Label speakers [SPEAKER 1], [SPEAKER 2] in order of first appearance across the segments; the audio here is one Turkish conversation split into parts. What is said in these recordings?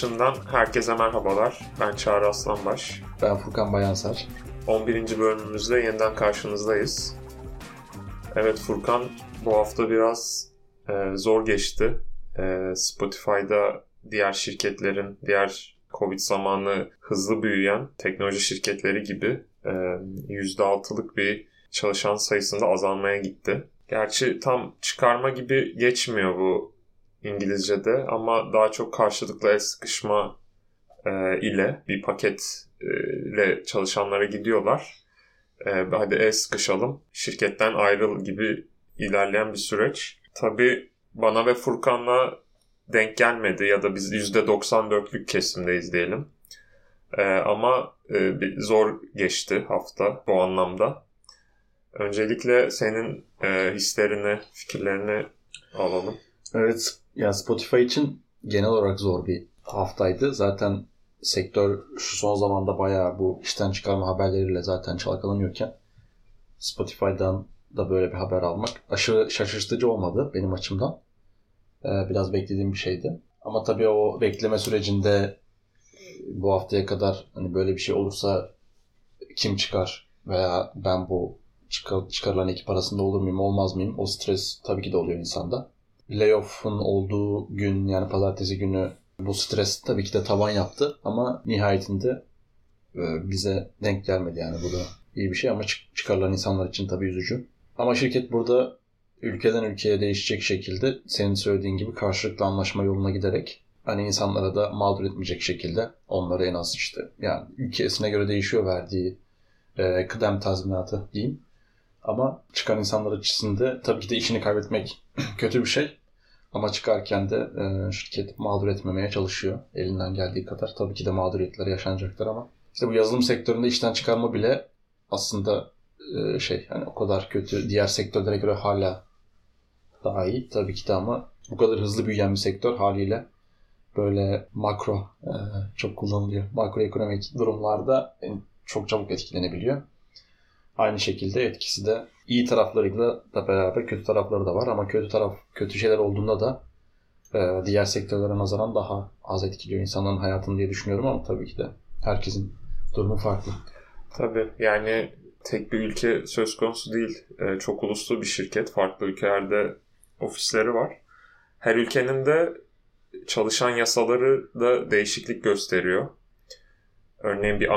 [SPEAKER 1] dışından herkese merhabalar. Ben Çağrı Aslanbaş.
[SPEAKER 2] Ben Furkan Bayansar.
[SPEAKER 1] 11. bölümümüzde yeniden karşınızdayız. Evet Furkan bu hafta biraz e, zor geçti. E, Spotify'da diğer şirketlerin, diğer Covid zamanı hızlı büyüyen teknoloji şirketleri gibi e, %6'lık bir çalışan sayısında azalmaya gitti. Gerçi tam çıkarma gibi geçmiyor bu İngilizce'de ama daha çok karşılıklı el sıkışma e, ile bir paket e, ile çalışanlara gidiyorlar. E, hadi el sıkışalım, şirketten ayrıl gibi ilerleyen bir süreç. Tabii bana ve Furkan'la denk gelmedi ya da biz %94'lük kesimdeyiz diyelim. E, ama e, bir zor geçti hafta bu anlamda. Öncelikle senin e, hislerini, fikirlerini alalım.
[SPEAKER 2] Evet, yani Spotify için genel olarak zor bir haftaydı. Zaten sektör şu son zamanda bayağı bu işten çıkarma haberleriyle zaten çalkalanıyorken Spotify'dan da böyle bir haber almak aşırı şaşırtıcı olmadı benim açımdan. Ee, biraz beklediğim bir şeydi. Ama tabii o bekleme sürecinde bu haftaya kadar hani böyle bir şey olursa kim çıkar veya ben bu çıkar, çıkarılan ekip arasında olur muyum olmaz mıyım o stres tabii ki de oluyor insanda. Layoff'un olduğu gün yani pazartesi günü bu stres tabii ki de tavan yaptı ama nihayetinde e, bize denk gelmedi yani bu da iyi bir şey ama çıkarılan insanlar için tabii üzücü. Ama şirket burada ülkeden ülkeye değişecek şekilde senin söylediğin gibi karşılıklı anlaşma yoluna giderek hani insanlara da mağdur etmeyecek şekilde onlara en az işte yani ülkesine göre değişiyor verdiği e, kıdem tazminatı diyeyim. Ama çıkan insanlar açısından tabii ki de işini kaybetmek kötü bir şey. Ama çıkarken de e, şirket mağdur etmemeye çalışıyor elinden geldiği kadar. Tabii ki de mağduriyetler yaşanacaktır ama işte bu yazılım sektöründe işten çıkarma bile aslında e, şey hani o kadar kötü diğer sektörlere göre hala daha iyi tabii ki de ama bu kadar hızlı büyüyen bir sektör haliyle böyle makro e, çok kullanılıyor. Makroekonomik durumlarda çok çabuk etkilenebiliyor. Aynı şekilde etkisi de iyi taraflarıyla da beraber kötü tarafları da var ama kötü taraf kötü şeyler olduğunda da e, diğer sektörlere nazaran daha az etkiliyor insanların hayatını diye düşünüyorum ama tabii ki de herkesin durumu farklı.
[SPEAKER 1] Tabii yani tek bir ülke söz konusu değil. E, çok uluslu bir şirket. Farklı ülkelerde ofisleri var. Her ülkenin de çalışan yasaları da değişiklik gösteriyor. Örneğin bir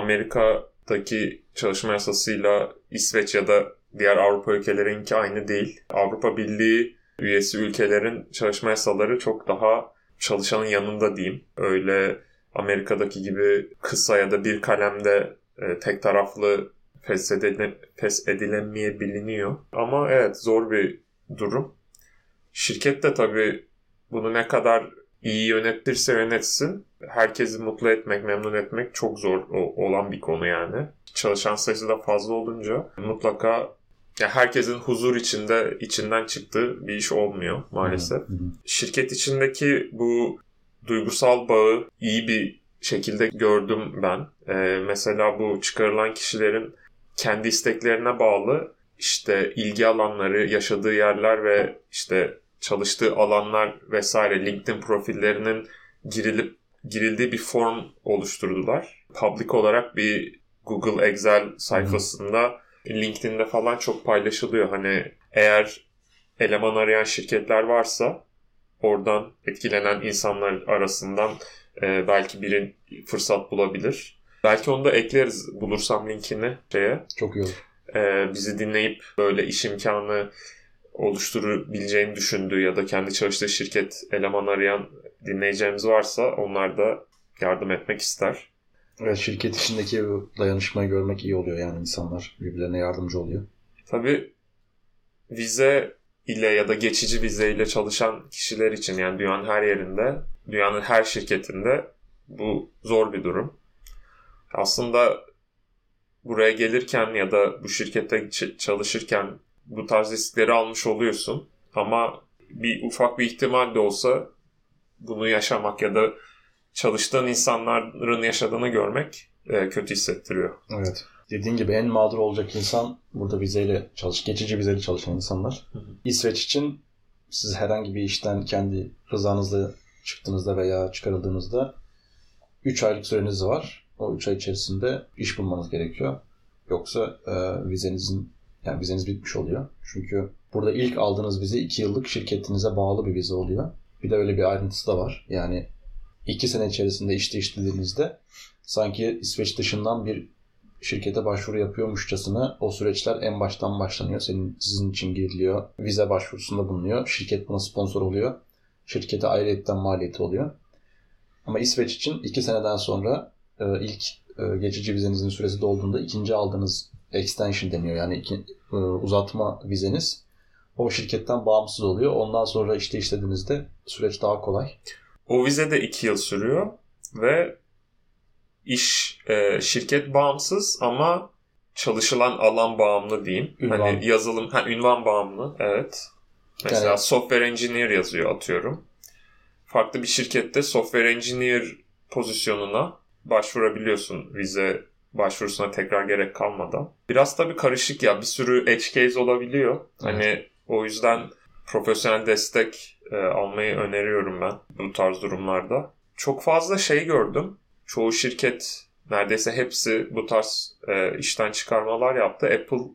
[SPEAKER 1] Amerika'daki çalışma yasasıyla İsveç ya da diğer Avrupa ülkelerinki aynı değil. Avrupa Birliği üyesi ülkelerin çalışma yasaları çok daha çalışanın yanında diyeyim. Öyle Amerika'daki gibi kısa ya da bir kalemde e, tek taraflı feshedile, feshedilemeyebiliniyor. Ama evet zor bir durum. Şirket de tabii bunu ne kadar iyi yönetirse yönetsin herkesi mutlu etmek, memnun etmek çok zor olan bir konu yani. Çalışan sayısı da fazla olunca mutlaka ya herkesin huzur içinde içinden çıktığı bir iş olmuyor maalesef. Hı hı. Şirket içindeki bu duygusal bağı iyi bir şekilde gördüm ben. Ee, mesela bu çıkarılan kişilerin kendi isteklerine bağlı işte ilgi alanları, yaşadığı yerler ve işte çalıştığı alanlar vesaire LinkedIn profillerinin girilip girildiği bir form oluşturdular. Public olarak bir Google Excel sayfasında. LinkedIn'de falan çok paylaşılıyor. Hani eğer eleman arayan şirketler varsa oradan etkilenen insanlar arasından e, belki biri fırsat bulabilir. Belki onu da ekleriz bulursam linkini şeye.
[SPEAKER 2] Çok iyi olur.
[SPEAKER 1] E, bizi dinleyip böyle iş imkanı oluşturabileceğini düşündüğü ya da kendi çalıştığı şirket eleman arayan dinleyeceğimiz varsa onlar da yardım etmek ister.
[SPEAKER 2] Evet şirket içindeki dayanışmayı görmek iyi oluyor yani insanlar birbirlerine yardımcı oluyor.
[SPEAKER 1] Tabii vize ile ya da geçici vize ile çalışan kişiler için yani dünyanın her yerinde, dünyanın her şirketinde bu zor bir durum. Aslında buraya gelirken ya da bu şirkette çalışırken bu tarz riskleri almış oluyorsun. Ama bir ufak bir ihtimal de olsa bunu yaşamak ya da çalıştığın insanların yaşadığını görmek e, kötü hissettiriyor.
[SPEAKER 2] Evet. Dediğin gibi en mağdur olacak insan burada vizeyle çalış, geçici vizeyle çalışan insanlar. Hı hı. İsveç için siz herhangi bir işten kendi rızanızla çıktığınızda veya çıkarıldığınızda 3 aylık süreniz var. O 3 ay içerisinde iş bulmanız gerekiyor. Yoksa e, vizenizin yani vizeniz bitmiş oluyor. Çünkü burada ilk aldığınız vize 2 yıllık şirketinize bağlı bir vize oluyor. Bir de öyle bir ayrıntısı da var. Yani 2 sene içerisinde iş değiştirdiğinizde sanki İsveç dışından bir şirkete başvuru yapıyormuşçasına o süreçler en baştan başlanıyor. Senin sizin için giriliyor. Vize başvurusunda bulunuyor. Şirket buna sponsor oluyor. Şirkete ayrıyetten maliyeti oluyor. Ama İsveç için 2 seneden sonra e, ilk e, geçici vizenizin süresi dolduğunda ikinci aldığınız extension deniyor. Yani iki, e, uzatma vizeniz o şirketten bağımsız oluyor. Ondan sonra işte işlediğinizde süreç daha kolay.
[SPEAKER 1] O vize de 2 yıl sürüyor ve iş e, şirket bağımsız ama çalışılan alan bağımlı diyeyim.
[SPEAKER 2] Ünvan.
[SPEAKER 1] Hani yazılım, ha, ünvan bağımlı evet. Mesela
[SPEAKER 2] Yani-
[SPEAKER 1] software engineer yazıyor atıyorum. Farklı bir şirkette software engineer pozisyonuna başvurabiliyorsun vize başvurusuna tekrar gerek kalmadan. Biraz tabii karışık ya bir sürü edge case olabiliyor. Hani o yüzden profesyonel destek e, almayı öneriyorum ben bu tarz durumlarda. Çok fazla şey gördüm. Çoğu şirket neredeyse hepsi bu tarz e, işten çıkarmalar yaptı. Apple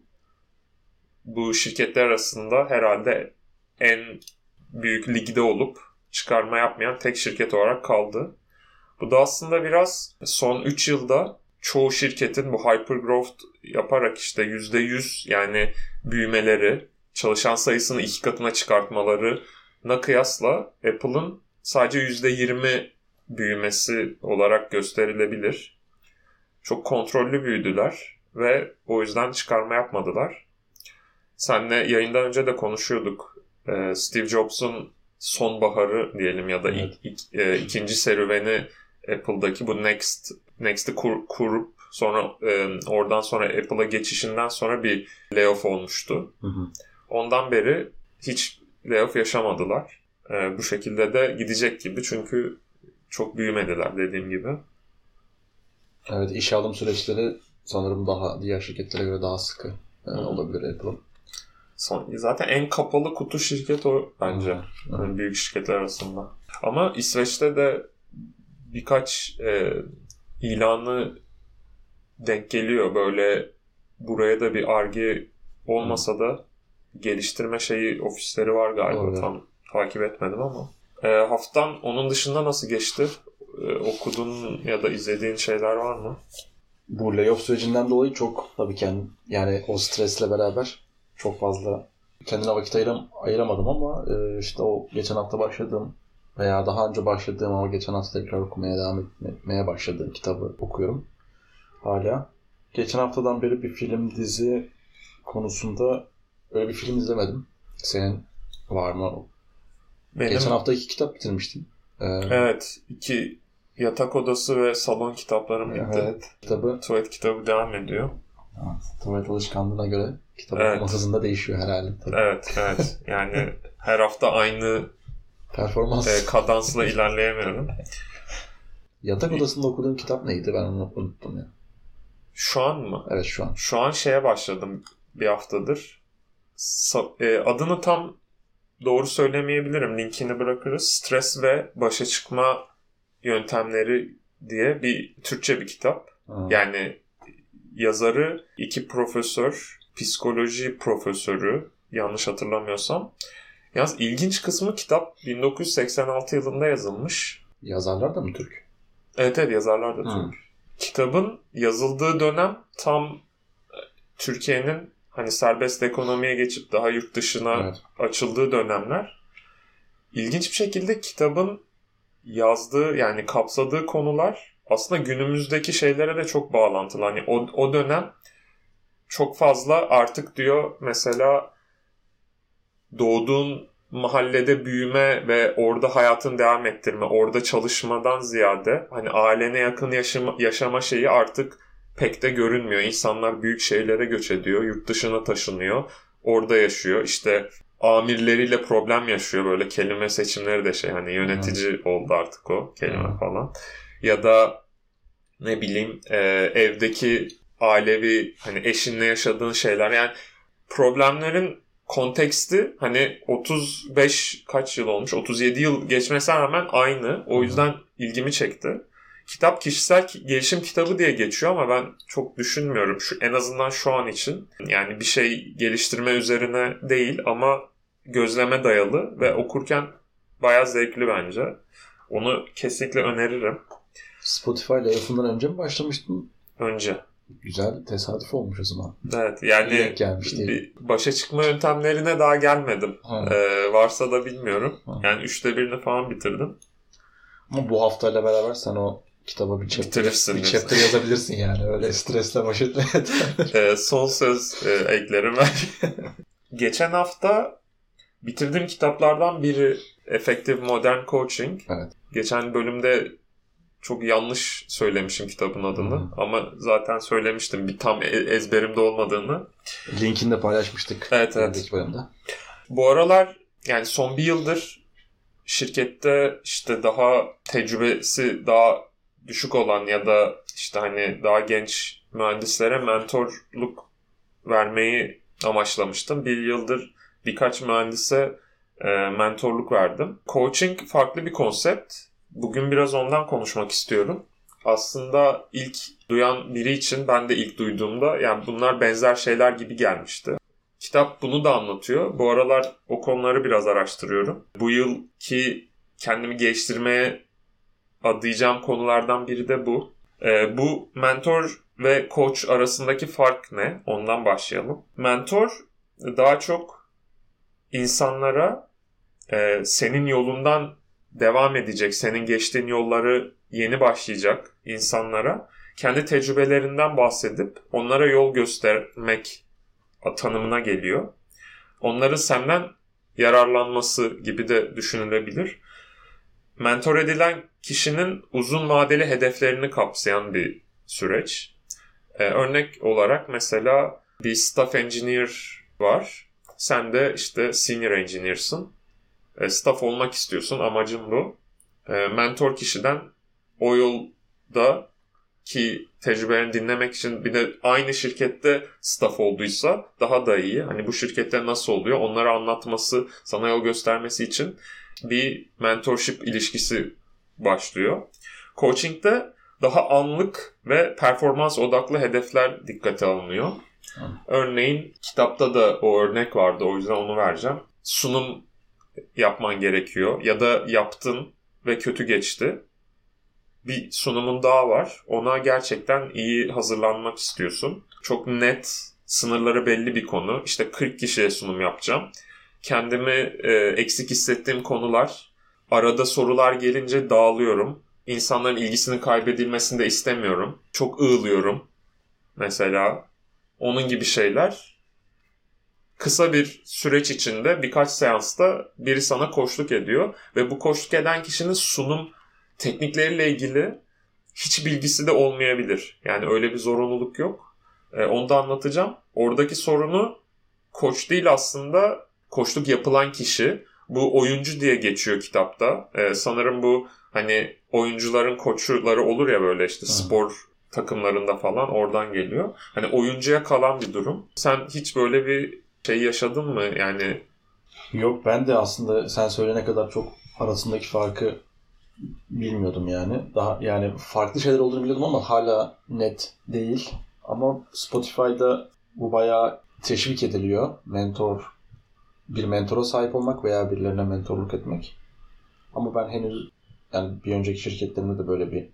[SPEAKER 1] bu şirketler arasında herhalde en büyük ligde olup çıkarma yapmayan tek şirket olarak kaldı. Bu da aslında biraz son 3 yılda çoğu şirketin bu hypergrowth yaparak işte %100 yani büyümeleri, çalışan sayısını iki katına çıkartmalarına kıyasla Apple'ın sadece %20 büyümesi olarak gösterilebilir. Çok kontrollü büyüdüler ve o yüzden çıkarma yapmadılar. Senle yayından önce de konuşuyorduk. Ee, Steve Jobs'un sonbaharı diyelim ya da
[SPEAKER 2] Evet.
[SPEAKER 1] ilk- ilk- e, ikinci serüveni Apple'daki bu Next Next'i kur, kurup sonra e, oradan sonra Apple'a geçişinden sonra bir layoff olmuştu.
[SPEAKER 2] Hı hı.
[SPEAKER 1] Ondan beri hiç layoff yaşamadılar. E, bu şekilde de gidecek gibi çünkü çok büyümediler dediğim gibi.
[SPEAKER 2] Evet iş alım süreçleri sanırım daha diğer şirketlere göre daha sıkı e,
[SPEAKER 1] Hı.
[SPEAKER 2] olabilir Apple'ın.
[SPEAKER 1] Son, zaten en kapalı kutu şirket o bence.
[SPEAKER 2] Hı.
[SPEAKER 1] Yani büyük şirketler arasında. Ama İsveç'te de birkaç e, ilanı denk geliyor. Böyle buraya da bir arge olmasa da geliştirme şeyi ofisleri var galiba.
[SPEAKER 2] Doğru.
[SPEAKER 1] Tam takip etmedim ama. E, haftan onun dışında nasıl geçti? E, okudun ya da izlediğin şeyler var mı?
[SPEAKER 2] Bu layoff sürecinden dolayı çok tabii ki yani o stresle beraber çok fazla kendine vakit ayıram ayıramadım ama e, işte o geçen hafta başladığım veya daha önce başladığım ama geçen hafta tekrar okumaya devam etmeye başladığım kitabı okuyorum hala. Geçen haftadan beri bir film dizi konusunda öyle bir film izlemedim. Senin var mı?
[SPEAKER 1] Benim,
[SPEAKER 2] Geçen hafta iki kitap bitirmiştim. Ee,
[SPEAKER 1] Evet. iki yatak odası ve salon kitaplarım bitti.
[SPEAKER 2] evet. Kitabı
[SPEAKER 1] Tuvalet kitabı devam ediyor.
[SPEAKER 2] evet, tuvalet alışkanlığına göre kitap
[SPEAKER 1] Evet.
[SPEAKER 2] okuma hızında değişiyor herhalde. Tabii.
[SPEAKER 1] Evet, evet. Yani her hafta aynı
[SPEAKER 2] Performans.
[SPEAKER 1] e, kadansla ilerleyemiyorum.
[SPEAKER 2] Yatak odasında okuduğun kitap neydi? Ben onu unuttum ya.
[SPEAKER 1] Şu an mı?
[SPEAKER 2] Evet şu an.
[SPEAKER 1] Şu an şeye başladım bir haftadır. E, adını tam doğru söylemeyebilirim. Linkini bırakırız. Stres ve başa çıkma yöntemleri diye bir Türkçe bir kitap.
[SPEAKER 2] Ha.
[SPEAKER 1] Yani yazarı iki profesör, psikoloji profesörü yanlış hatırlamıyorsam. Yalnız ilginç kısmı kitap 1986 yılında yazılmış.
[SPEAKER 2] Yazarlar da mı Türk?
[SPEAKER 1] Evet evet yazarlar da. Türk. Kitabın yazıldığı dönem tam e, Türkiye'nin hani serbest ekonomiye geçip daha yurt dışına
[SPEAKER 2] Evet.
[SPEAKER 1] açıldığı dönemler. İlginç bir şekilde kitabın yazdığı yani kapsadığı konular aslında günümüzdeki şeylere de çok bağlantılı. Hani o, o dönem çok fazla artık diyor mesela doğduğun mahallede büyüme ve orada hayatını devam ettirme, orada çalışmadan ziyade hani ailene yakın yaşama, yaşama şeyi artık pek de görünmüyor. İnsanlar büyük şehirlere göç ediyor, yurt dışına taşınıyor, orada yaşıyor. İşte amirleriyle problem yaşıyor böyle kelime seçimleri de şey hani yönetici oldu artık o kelime
[SPEAKER 2] Hı.
[SPEAKER 1] falan. Ya da ne bileyim e, evdeki ailevi hani eşinle yaşadığın şeyler yani problemlerin konteksti hani 35 kaç yıl olmuş 37 yıl geçmesine rağmen aynı. O yüzden ilgimi çekti. Kitap kişisel gelişim kitabı diye geçiyor ama ben çok düşünmüyorum. Şu en azından şu an için. Yani bir şey geliştirme üzerine değil ama gözleme dayalı ve okurken bayağı zevkli bence. Onu kesinlikle öneririm.
[SPEAKER 2] Spotify lafından önce mi başlamıştın?
[SPEAKER 1] Önce.
[SPEAKER 2] Güzel tesadüf olmuş o zaman.
[SPEAKER 1] Evet yani bir başa çıkma yöntemlerine daha gelmedim. Ee, varsa da bilmiyorum. Ha. Yani üçte birini falan bitirdim.
[SPEAKER 2] Ama bu haftayla beraber sen o kitaba bir chapter, bir chapter yazabilirsin yani. Öyle stresle baş etmeye.
[SPEAKER 1] ee, son söz e, eklerim ben. Geçen hafta bitirdiğim kitaplardan biri Effective Modern Coaching.
[SPEAKER 2] Evet.
[SPEAKER 1] Geçen bölümde çok yanlış söylemişim kitabın adını hmm. ama zaten söylemiştim bir tam e, ezberimde olmadığını.
[SPEAKER 2] Linkini de paylaşmıştık.
[SPEAKER 1] Evet evet. Bölümde. Bu aralar yani son bir yıldır şirkette işte daha tecrübesi daha düşük olan ya da işte hani daha genç mühendislere mentorluk vermeyi amaçlamıştım. Bir yıldır birkaç mühendise e, mentorluk verdim. Coaching farklı bir konsept. Bugün biraz ondan konuşmak istiyorum. Aslında ilk duyan biri için ben de ilk duyduğumda yani bunlar benzer şeyler gibi gelmişti. Kitap bunu da anlatıyor. Bu aralar o konuları biraz araştırıyorum. Bu yılki kendimi geliştirmeye adayacağım konulardan biri de bu. Ee, bu mentor ve coach arasındaki fark ne? Ondan başlayalım. Mentor daha çok insanlara e, senin yolundan devam edecek, senin geçtiğin yolları yeni başlayacak insanlara kendi tecrübelerinden bahsedip onlara yol göstermek tanımına geliyor. Onların senden yararlanması gibi de düşünülebilir. Mentor edilen kişinin uzun vadeli hedeflerini kapsayan bir süreç. Ee, örnek olarak mesela bir staff engineer var. Sen de işte senior engineer'sın. E, staff olmak istiyorsun. Amacın bu. E, mentor kişiden o yolda ki tecrübelerini dinlemek için bir de aynı şirkette staff olduysa daha da iyi. Hani bu şirkette nasıl oluyor onları anlatması, sana yol göstermesi için bir mentorship ilişkisi başlıyor. Coaching'de daha anlık ve performans odaklı hedefler dikkate alınıyor. Örneğin kitapta da o örnek vardı o yüzden onu vereceğim. Sunum yapman gerekiyor ya da yaptın ve kötü geçti. Bir sunumun daha var. Ona gerçekten iyi hazırlanmak istiyorsun. Çok net, sınırları belli bir konu. İşte 40 kişiye sunum yapacağım. Kendimi e, eksik hissettiğim konular, arada sorular gelince dağılıyorum. İnsanların ilgisini kaybedilmesini de istemiyorum. Çok ığlıyorum mesela. Onun gibi şeyler kısa bir süreç içinde birkaç seansta biri sana koşluk ediyor ve bu koşluk eden kişinin sunum teknikleriyle ilgili hiç bilgisi de olmayabilir. Yani öyle bir zorunluluk yok. E, onu da anlatacağım. Oradaki sorunu koç değil aslında koçluk yapılan kişi. Bu oyuncu diye geçiyor kitapta. E, sanırım bu hani oyuncuların koçları olur ya böyle işte spor takımlarında falan oradan geliyor. Hani oyuncuya kalan bir durum. Sen hiç böyle bir şey yaşadın mı? Yani
[SPEAKER 2] Yok ben de aslında sen söylene kadar çok arasındaki farkı bilmiyordum yani. Daha yani farklı şeyler olduğunu biliyordum ama hala net değil. Ama Spotify'da bu bayağı teşvik ediliyor. Mentor bir mentora sahip olmak veya birilerine mentorluk etmek. Ama ben henüz yani bir önceki şirketlerimde de böyle bir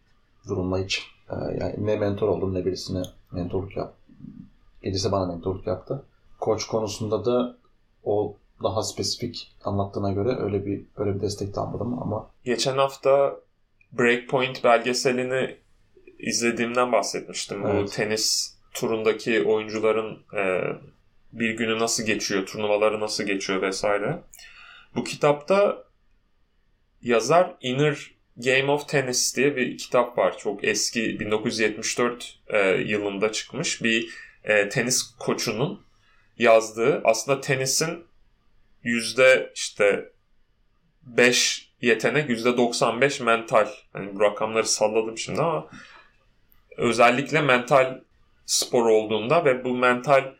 [SPEAKER 2] durumla hiç e, yani ne mentor oldum ne birisine mentorluk yap. Birisi bana mentorluk yaptı koç konusunda da o daha spesifik anlattığına göre öyle bir öyle bir destek de almadım ama
[SPEAKER 1] geçen hafta Breakpoint belgeselini izlediğimden bahsetmiştim. Evet. Bu tenis turundaki oyuncuların e, bir günü nasıl geçiyor, turnuvaları nasıl geçiyor vesaire. Bu kitapta yazar Inner Game of Tennis diye bir kitap var. Çok eski 1974 e, yılında çıkmış bir e, tenis koçunun yazdığı aslında tenisin yüzde işte 5 yetenek yüzde 95 mental. Hani bu rakamları salladım şimdi ama özellikle mental spor olduğunda ve bu mental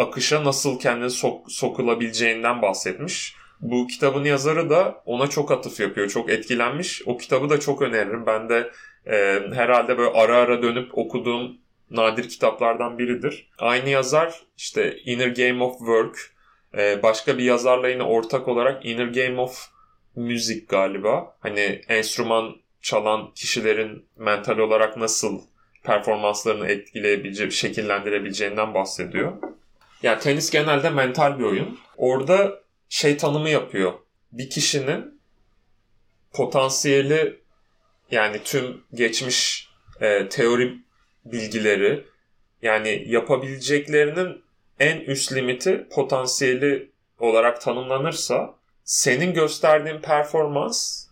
[SPEAKER 1] akışa nasıl kendini sok- sokulabileceğinden bahsetmiş. Bu kitabın yazarı da ona çok atıf yapıyor. Çok etkilenmiş. O kitabı da çok öneririm. Ben de e, herhalde böyle ara ara dönüp okuduğum nadir kitaplardan biridir. Aynı yazar işte Inner Game of Work, e, başka bir yazarla yine ortak olarak Inner Game of Music galiba. Hani enstrüman çalan kişilerin mental olarak nasıl performanslarını etkileyebileceği, şekillendirebileceğinden bahsediyor. Yani tenis genelde mental bir oyun. Orada şey tanımı yapıyor. Bir kişinin potansiyeli yani tüm geçmiş e, teori bilgileri yani yapabileceklerinin en üst limiti potansiyeli olarak tanımlanırsa senin gösterdiğin performans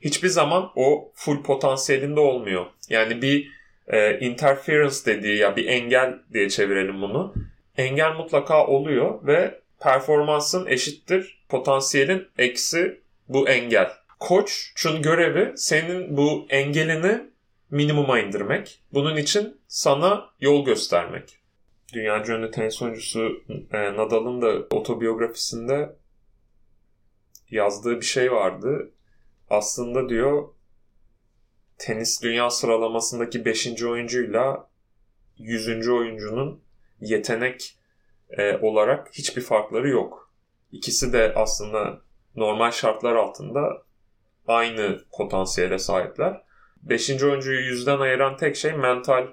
[SPEAKER 1] hiçbir zaman o full potansiyelinde olmuyor. Yani bir e, interference dediği ya bir engel diye çevirelim bunu. Engel mutlaka oluyor ve performansın eşittir potansiyelin eksi bu engel. Koçun görevi senin bu engelini minimuma indirmek. Bunun için sana yol göstermek. Dünya ünlü tenis oyuncusu e, Nadal'ın da otobiyografisinde yazdığı bir şey vardı. Aslında diyor tenis dünya sıralamasındaki 5. oyuncuyla 100. oyuncunun yetenek e, olarak hiçbir farkları yok. İkisi de aslında normal şartlar altında aynı potansiyele sahipler. Beşinci oyuncuyu yüzden ayıran tek şey mental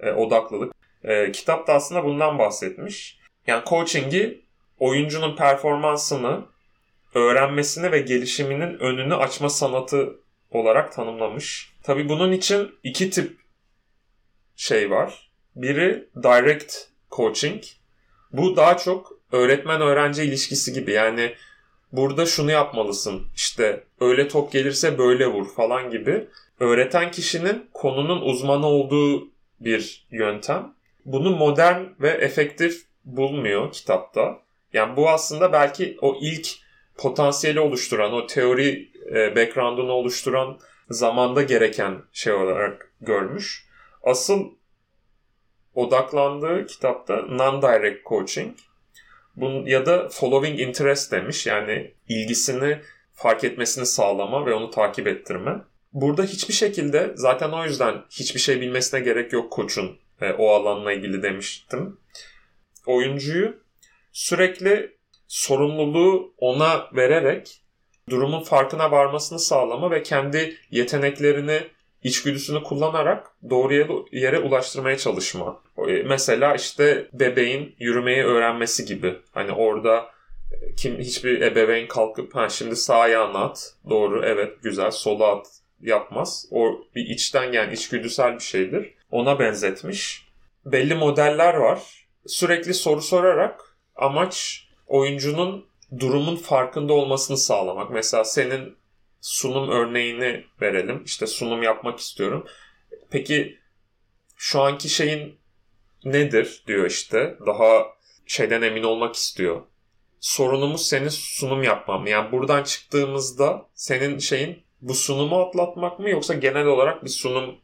[SPEAKER 1] e, odaklılık. E, kitap da aslında bundan bahsetmiş. Yani coaching'i oyuncunun performansını, öğrenmesini ve gelişiminin önünü açma sanatı olarak tanımlamış. Tabi bunun için iki tip şey var. Biri direct coaching. Bu daha çok öğretmen-öğrenci ilişkisi gibi. Yani burada şunu yapmalısın. İşte öyle top gelirse böyle vur falan gibi. Öğreten kişinin konunun uzmanı olduğu bir yöntem. Bunu modern ve efektif bulmuyor kitapta. Yani bu aslında belki o ilk potansiyeli oluşturan, o teori e, background'unu oluşturan zamanda gereken şey olarak görmüş. Asıl odaklandığı kitapta non-direct coaching. Bun, ya da following interest demiş. Yani ilgisini fark etmesini sağlama ve onu takip ettirme. Burada hiçbir şekilde zaten o yüzden hiçbir şey bilmesine gerek yok koçun e, o alanla ilgili demiştim. Oyuncuyu sürekli sorumluluğu ona vererek durumun farkına varmasını sağlama ve kendi yeteneklerini, içgüdüsünü kullanarak doğru yere ulaştırmaya çalışma. E, mesela işte bebeğin yürümeyi öğrenmesi gibi. Hani orada e, kim hiçbir ebeveyn kalkıp ha şimdi sağ ayağını at. Doğru evet güzel sola at yapmaz. O bir içten yani içgüdüsel bir şeydir. Ona benzetmiş. Belli modeller var. Sürekli soru sorarak amaç oyuncunun durumun farkında olmasını sağlamak. Mesela senin sunum örneğini verelim. İşte sunum yapmak istiyorum. Peki şu anki şeyin nedir diyor işte. Daha şeyden emin olmak istiyor. Sorunumuz senin sunum yapmam. Yani buradan çıktığımızda senin şeyin bu sunumu atlatmak mı yoksa genel olarak bir sunum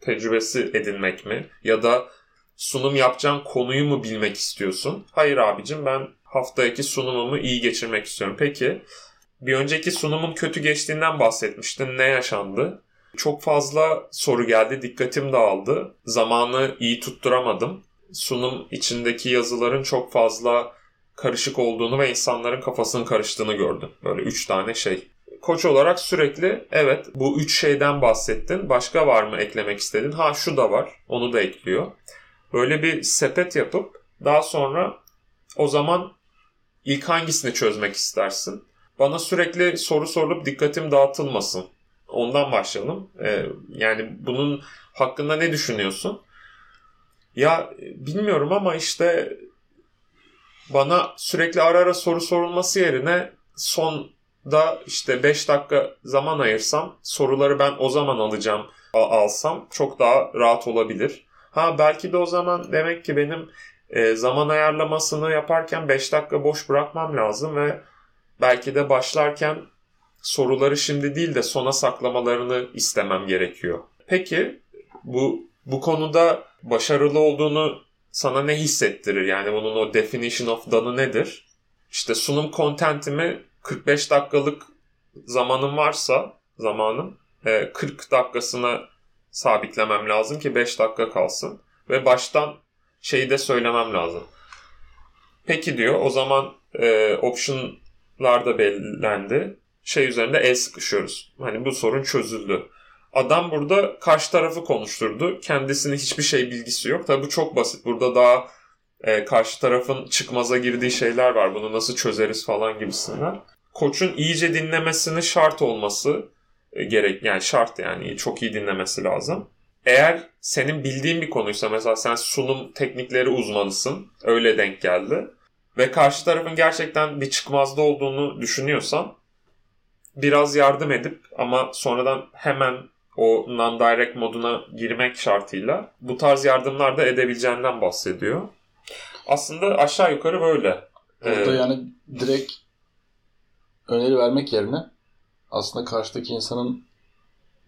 [SPEAKER 1] tecrübesi edinmek mi? Ya da sunum yapacağın konuyu mu bilmek istiyorsun? Hayır abicim ben haftaki sunumumu iyi geçirmek istiyorum. Peki bir önceki sunumun kötü geçtiğinden bahsetmiştin. Ne yaşandı? Çok fazla soru geldi. Dikkatim dağıldı. Zamanı iyi tutturamadım. Sunum içindeki yazıların çok fazla karışık olduğunu ve insanların kafasının karıştığını gördüm. Böyle üç tane şey. Koç olarak sürekli evet bu üç şeyden bahsettin. Başka var mı eklemek istedin? Ha şu da var. Onu da ekliyor. Böyle bir sepet yapıp daha sonra o zaman ilk hangisini çözmek istersin? Bana sürekli soru sorulup dikkatim dağıtılmasın. Ondan başlayalım. Ee, yani bunun hakkında ne düşünüyorsun? Ya bilmiyorum ama işte bana sürekli ara ara soru sorulması yerine sonda işte 5 dakika zaman ayırsam soruları ben o zaman alacağım alsam çok daha rahat olabilir. Ha belki de o zaman demek ki benim e, zaman ayarlamasını yaparken 5 dakika boş bırakmam lazım ve belki de başlarken soruları şimdi değil de sona saklamalarını istemem gerekiyor. Peki bu bu konuda başarılı olduğunu sana ne hissettirir? Yani bunun o definition of done'ı nedir? İşte sunum contentimi 45 dakikalık zamanım varsa zamanım 40 e, dakikasına sabitlemem lazım ki 5 dakika kalsın. Ve baştan şeyi de söylemem lazım. Peki diyor o zaman e, option'lar da belirlendi. Şey üzerinde el sıkışıyoruz. Hani bu sorun çözüldü. Adam burada karşı tarafı konuşturdu. Kendisinin hiçbir şey bilgisi yok. Tabi bu çok basit. Burada daha e, karşı tarafın çıkmaza girdiği şeyler var. Bunu nasıl çözeriz falan gibisinden. Koçun iyice dinlemesini şart olması e, gerek yani şart yani çok iyi dinlemesi lazım. Eğer senin bildiğin bir konuysa mesela sen sunum teknikleri uzmanısın öyle denk geldi ve karşı tarafın gerçekten bir çıkmazda olduğunu düşünüyorsan biraz yardım edip ama sonradan hemen o non-direct moduna girmek şartıyla bu tarz yardımlar da edebileceğinden bahsediyor. Aslında aşağı yukarı böyle.
[SPEAKER 2] Burada ee, yani direkt öneri vermek yerine aslında karşıdaki insanın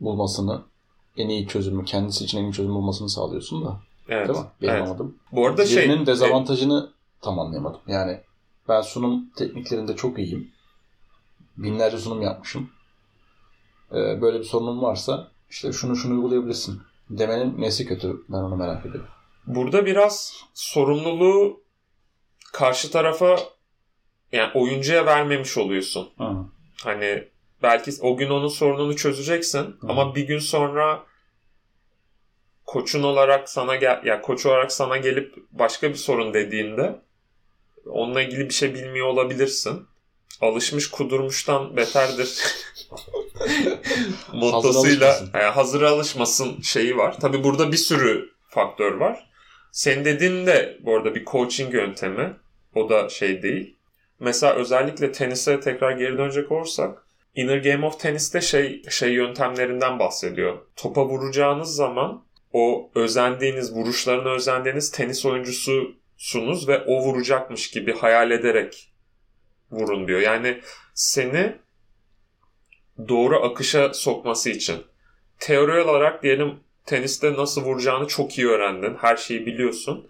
[SPEAKER 2] bulmasını en iyi çözümü, kendisi için en iyi çözüm bulmasını sağlıyorsun da.
[SPEAKER 1] Evet.
[SPEAKER 2] Değil mi? Benim evet. anladım.
[SPEAKER 1] Bu arada şey...
[SPEAKER 2] Birinin dezavantajını e... tam anlayamadım. Yani ben sunum tekniklerinde çok iyiyim. Binlerce sunum yapmışım. Ee, böyle bir sorunum varsa işte şunu şunu uygulayabilirsin. Demenin nesi kötü ben onu merak ediyorum.
[SPEAKER 1] Burada biraz sorumluluğu karşı tarafa yani oyuncuya vermemiş oluyorsun.
[SPEAKER 2] Hı.
[SPEAKER 1] Hani belki o gün onun sorununu çözeceksin Hı. ama bir gün sonra koçun olarak sana gel ya koç olarak sana gelip başka bir sorun dediğinde onunla ilgili bir şey bilmiyor olabilirsin. Alışmış kudurmuştan beterdir. mottosuyla hazır, yani hazır alışmasın şeyi var. Tabi burada bir sürü faktör var. Sen dediğin de bu arada bir coaching yöntemi. O da şey değil. Mesela özellikle tenise tekrar geri dönecek olursak Inner Game of Tennis'te şey şey yöntemlerinden bahsediyor. Topa vuracağınız zaman o özendiğiniz, vuruşlarına özendiğiniz tenis oyuncususunuz ve o vuracakmış gibi hayal ederek vurun diyor. Yani seni doğru akışa sokması için. Teori olarak diyelim teniste nasıl vuracağını çok iyi öğrendin. Her şeyi biliyorsun.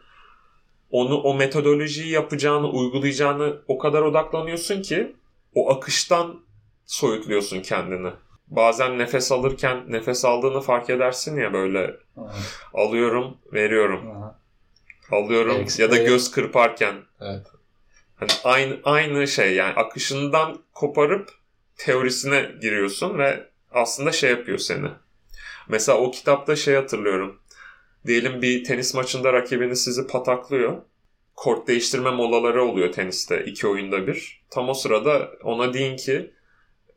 [SPEAKER 1] Onu o metodolojiyi yapacağını, uygulayacağını o kadar odaklanıyorsun ki o akıştan soyutluyorsun kendini. Bazen nefes alırken nefes aldığını fark edersin ya böyle. Aha. Alıyorum, veriyorum. Aha. Alıyorum Explain. ya da göz kırparken.
[SPEAKER 2] Evet.
[SPEAKER 1] Hani aynı aynı şey yani akışından koparıp teorisine giriyorsun ve aslında şey yapıyor seni. Mesela o kitapta şey hatırlıyorum. Diyelim bir tenis maçında rakibiniz sizi pataklıyor. Kort değiştirme molaları oluyor teniste iki oyunda bir. Tam o sırada ona deyin ki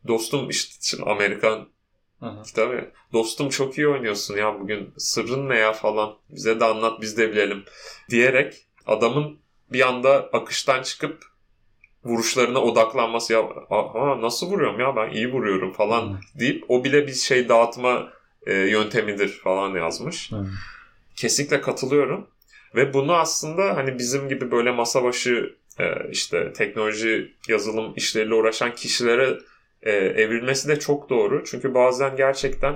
[SPEAKER 1] dostum işte Amerikan Hı kitabı. Dostum çok iyi oynuyorsun ya bugün. Sırrın ne ya falan. Bize de anlat biz de bilelim. Diyerek adamın bir anda akıştan çıkıp vuruşlarına odaklanması ya aha nasıl vuruyorum ya ben iyi vuruyorum falan hmm. deyip o bile bir şey dağıtma e, yöntemidir falan yazmış. Hmm. Kesinlikle katılıyorum. Ve bunu aslında hani bizim gibi böyle masa başı e, işte teknoloji yazılım işleriyle uğraşan kişilere e, evrilmesi de çok doğru. Çünkü bazen gerçekten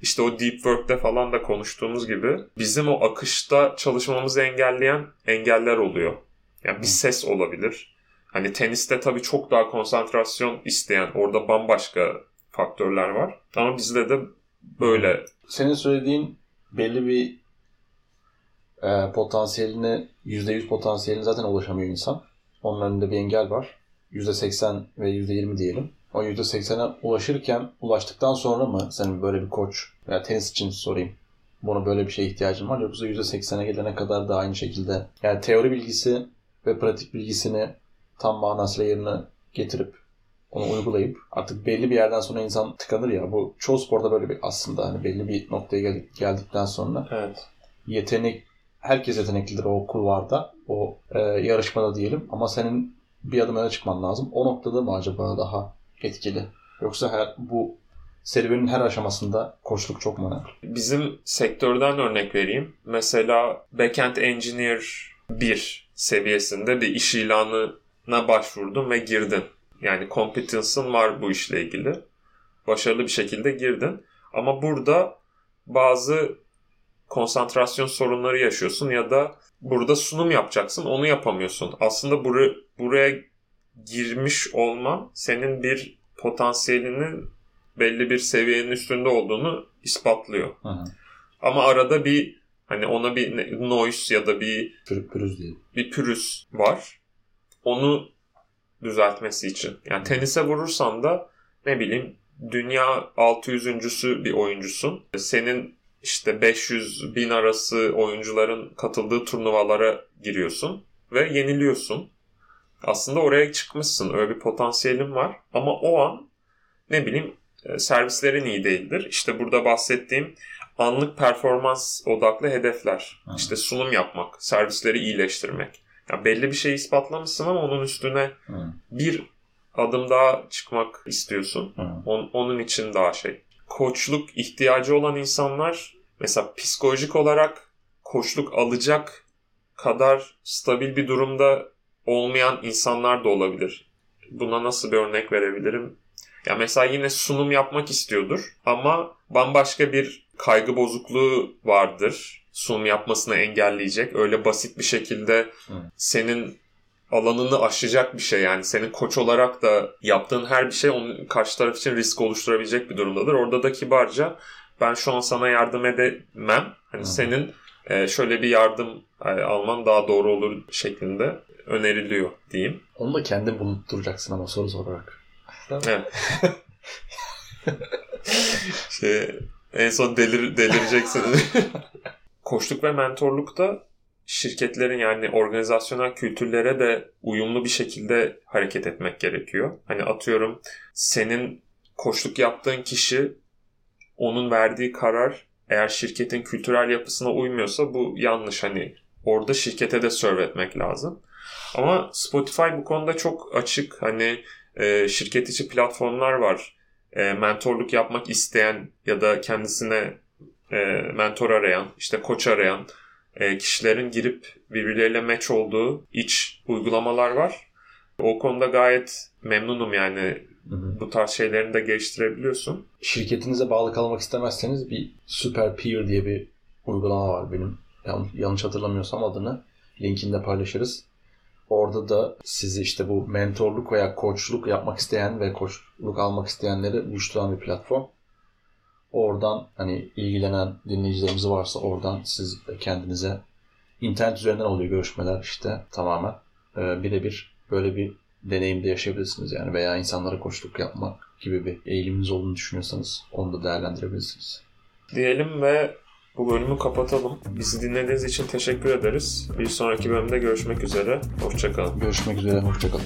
[SPEAKER 1] işte o deep work'te falan da konuştuğumuz gibi bizim o akışta çalışmamızı engelleyen engeller oluyor. Yani bir ses olabilir. Hani teniste tabii çok daha konsantrasyon isteyen orada bambaşka faktörler var. Ama bizde de böyle.
[SPEAKER 2] Senin söylediğin belli bir e, potansiyeline %100 potansiyeline zaten ulaşamıyor insan. Onun önünde bir engel var. %80 ve %20 diyelim. O %80'e ulaşırken, ulaştıktan sonra mı senin böyle bir koç veya tenis için sorayım. Buna böyle bir şeye ihtiyacın var yoksa %80'e gelene kadar da aynı şekilde yani teori bilgisi ve pratik bilgisini tam manasıyla yerine getirip onu uygulayıp artık belli bir yerden sonra insan tıkanır ya. Bu çoğu sporda böyle bir aslında hani belli bir noktaya gel- geldikten sonra
[SPEAKER 1] evet.
[SPEAKER 2] yetenek herkes yeteneklidir o kulvarda, o e, yarışmada diyelim ama senin bir adım öne çıkman lazım. O noktada mı acaba daha etkili? Yoksa her bu serüvenin her aşamasında koçluk çok mu önemli?
[SPEAKER 1] Bizim sektörden örnek vereyim. Mesela backend engineer 1 seviyesinde bir iş ilanına başvurdun ve girdin. Yani competence'ın var bu işle ilgili. Başarılı bir şekilde girdin. Ama burada bazı konsantrasyon sorunları yaşıyorsun ya da burada sunum yapacaksın onu yapamıyorsun. Aslında buraya, buraya girmiş olman senin bir potansiyelinin belli bir seviyenin üstünde olduğunu ispatlıyor.
[SPEAKER 2] Hı hı.
[SPEAKER 1] Ama arada bir hani ona bir noise ya da bir
[SPEAKER 2] Pür, pürüz değil.
[SPEAKER 1] bir pürüz var. Onu düzeltmesi için. Yani tenise vurursan da ne bileyim dünya 600.sü bir oyuncusun. Senin işte 500 bin arası oyuncuların katıldığı turnuvalara giriyorsun ve yeniliyorsun. Aslında oraya çıkmışsın. Öyle bir potansiyelin var. Ama o an ne bileyim e, servislerin iyi değildir. İşte burada bahsettiğim anlık performans odaklı hedefler.
[SPEAKER 2] Hı.
[SPEAKER 1] İşte sunum yapmak, servisleri iyileştirmek. Ya belli bir şey ispatlamışsın ama onun üstüne
[SPEAKER 2] Hı.
[SPEAKER 1] bir adım daha çıkmak istiyorsun.
[SPEAKER 2] Hı.
[SPEAKER 1] On- onun için daha şey. Koçluk ihtiyacı olan insanlar mesela psikolojik olarak koçluk alacak kadar stabil bir durumda olmayan insanlar da olabilir. Buna nasıl bir örnek verebilirim? Ya mesela yine sunum yapmak istiyordur ama bambaşka bir kaygı bozukluğu vardır. Sunum yapmasını engelleyecek. Öyle basit bir şekilde senin alanını aşacak bir şey yani senin koç olarak da yaptığın her bir şey onun karşı taraf için risk oluşturabilecek bir durumdadır. Orada da kibarca ben şu an sana yardım edemem. Hani
[SPEAKER 2] Hı.
[SPEAKER 1] senin e, şöyle bir yardım e, alman daha doğru olur şeklinde öneriliyor diyeyim.
[SPEAKER 2] Onu da kendin bulunduracaksın ama soru sorarak.
[SPEAKER 1] Evet. şey, en son delir, delireceksin. Koçluk ve mentorlukta şirketlerin yani organizasyonel kültürlere de uyumlu bir şekilde hareket etmek gerekiyor. Hani atıyorum senin koçluk yaptığın kişi onun verdiği karar eğer şirketin kültürel yapısına uymuyorsa bu yanlış. Hani orada şirkete de serve etmek lazım. Ama Spotify bu konuda çok açık. Hani e, şirket içi platformlar var. E, mentorluk yapmak isteyen ya da kendisine e, mentor arayan, işte koç arayan e, kişilerin girip birbirleriyle match olduğu iç uygulamalar var. O konuda gayet memnunum yani
[SPEAKER 2] Hı hı.
[SPEAKER 1] bu tarz şeylerini de geliştirebiliyorsun.
[SPEAKER 2] Şirketinize bağlı kalmak istemezseniz bir Super Peer diye bir uygulama var benim. Yan- yanlış hatırlamıyorsam adını linkini de paylaşırız. Orada da sizi işte bu mentorluk veya koçluk yapmak isteyen ve koçluk almak isteyenleri buluşturan bir platform. Oradan hani ilgilenen dinleyicilerimiz varsa oradan siz kendinize internet üzerinden oluyor görüşmeler işte tamamen e, birebir böyle bir deneyimde yaşayabilirsiniz yani veya insanlara koçluk yapmak gibi bir eğiliminiz olduğunu düşünüyorsanız onu da değerlendirebilirsiniz.
[SPEAKER 1] Diyelim ve bu bölümü kapatalım. Bizi dinlediğiniz için teşekkür ederiz. Bir sonraki bölümde görüşmek üzere. Hoşçakalın.
[SPEAKER 2] Görüşmek üzere, hoşçakalın.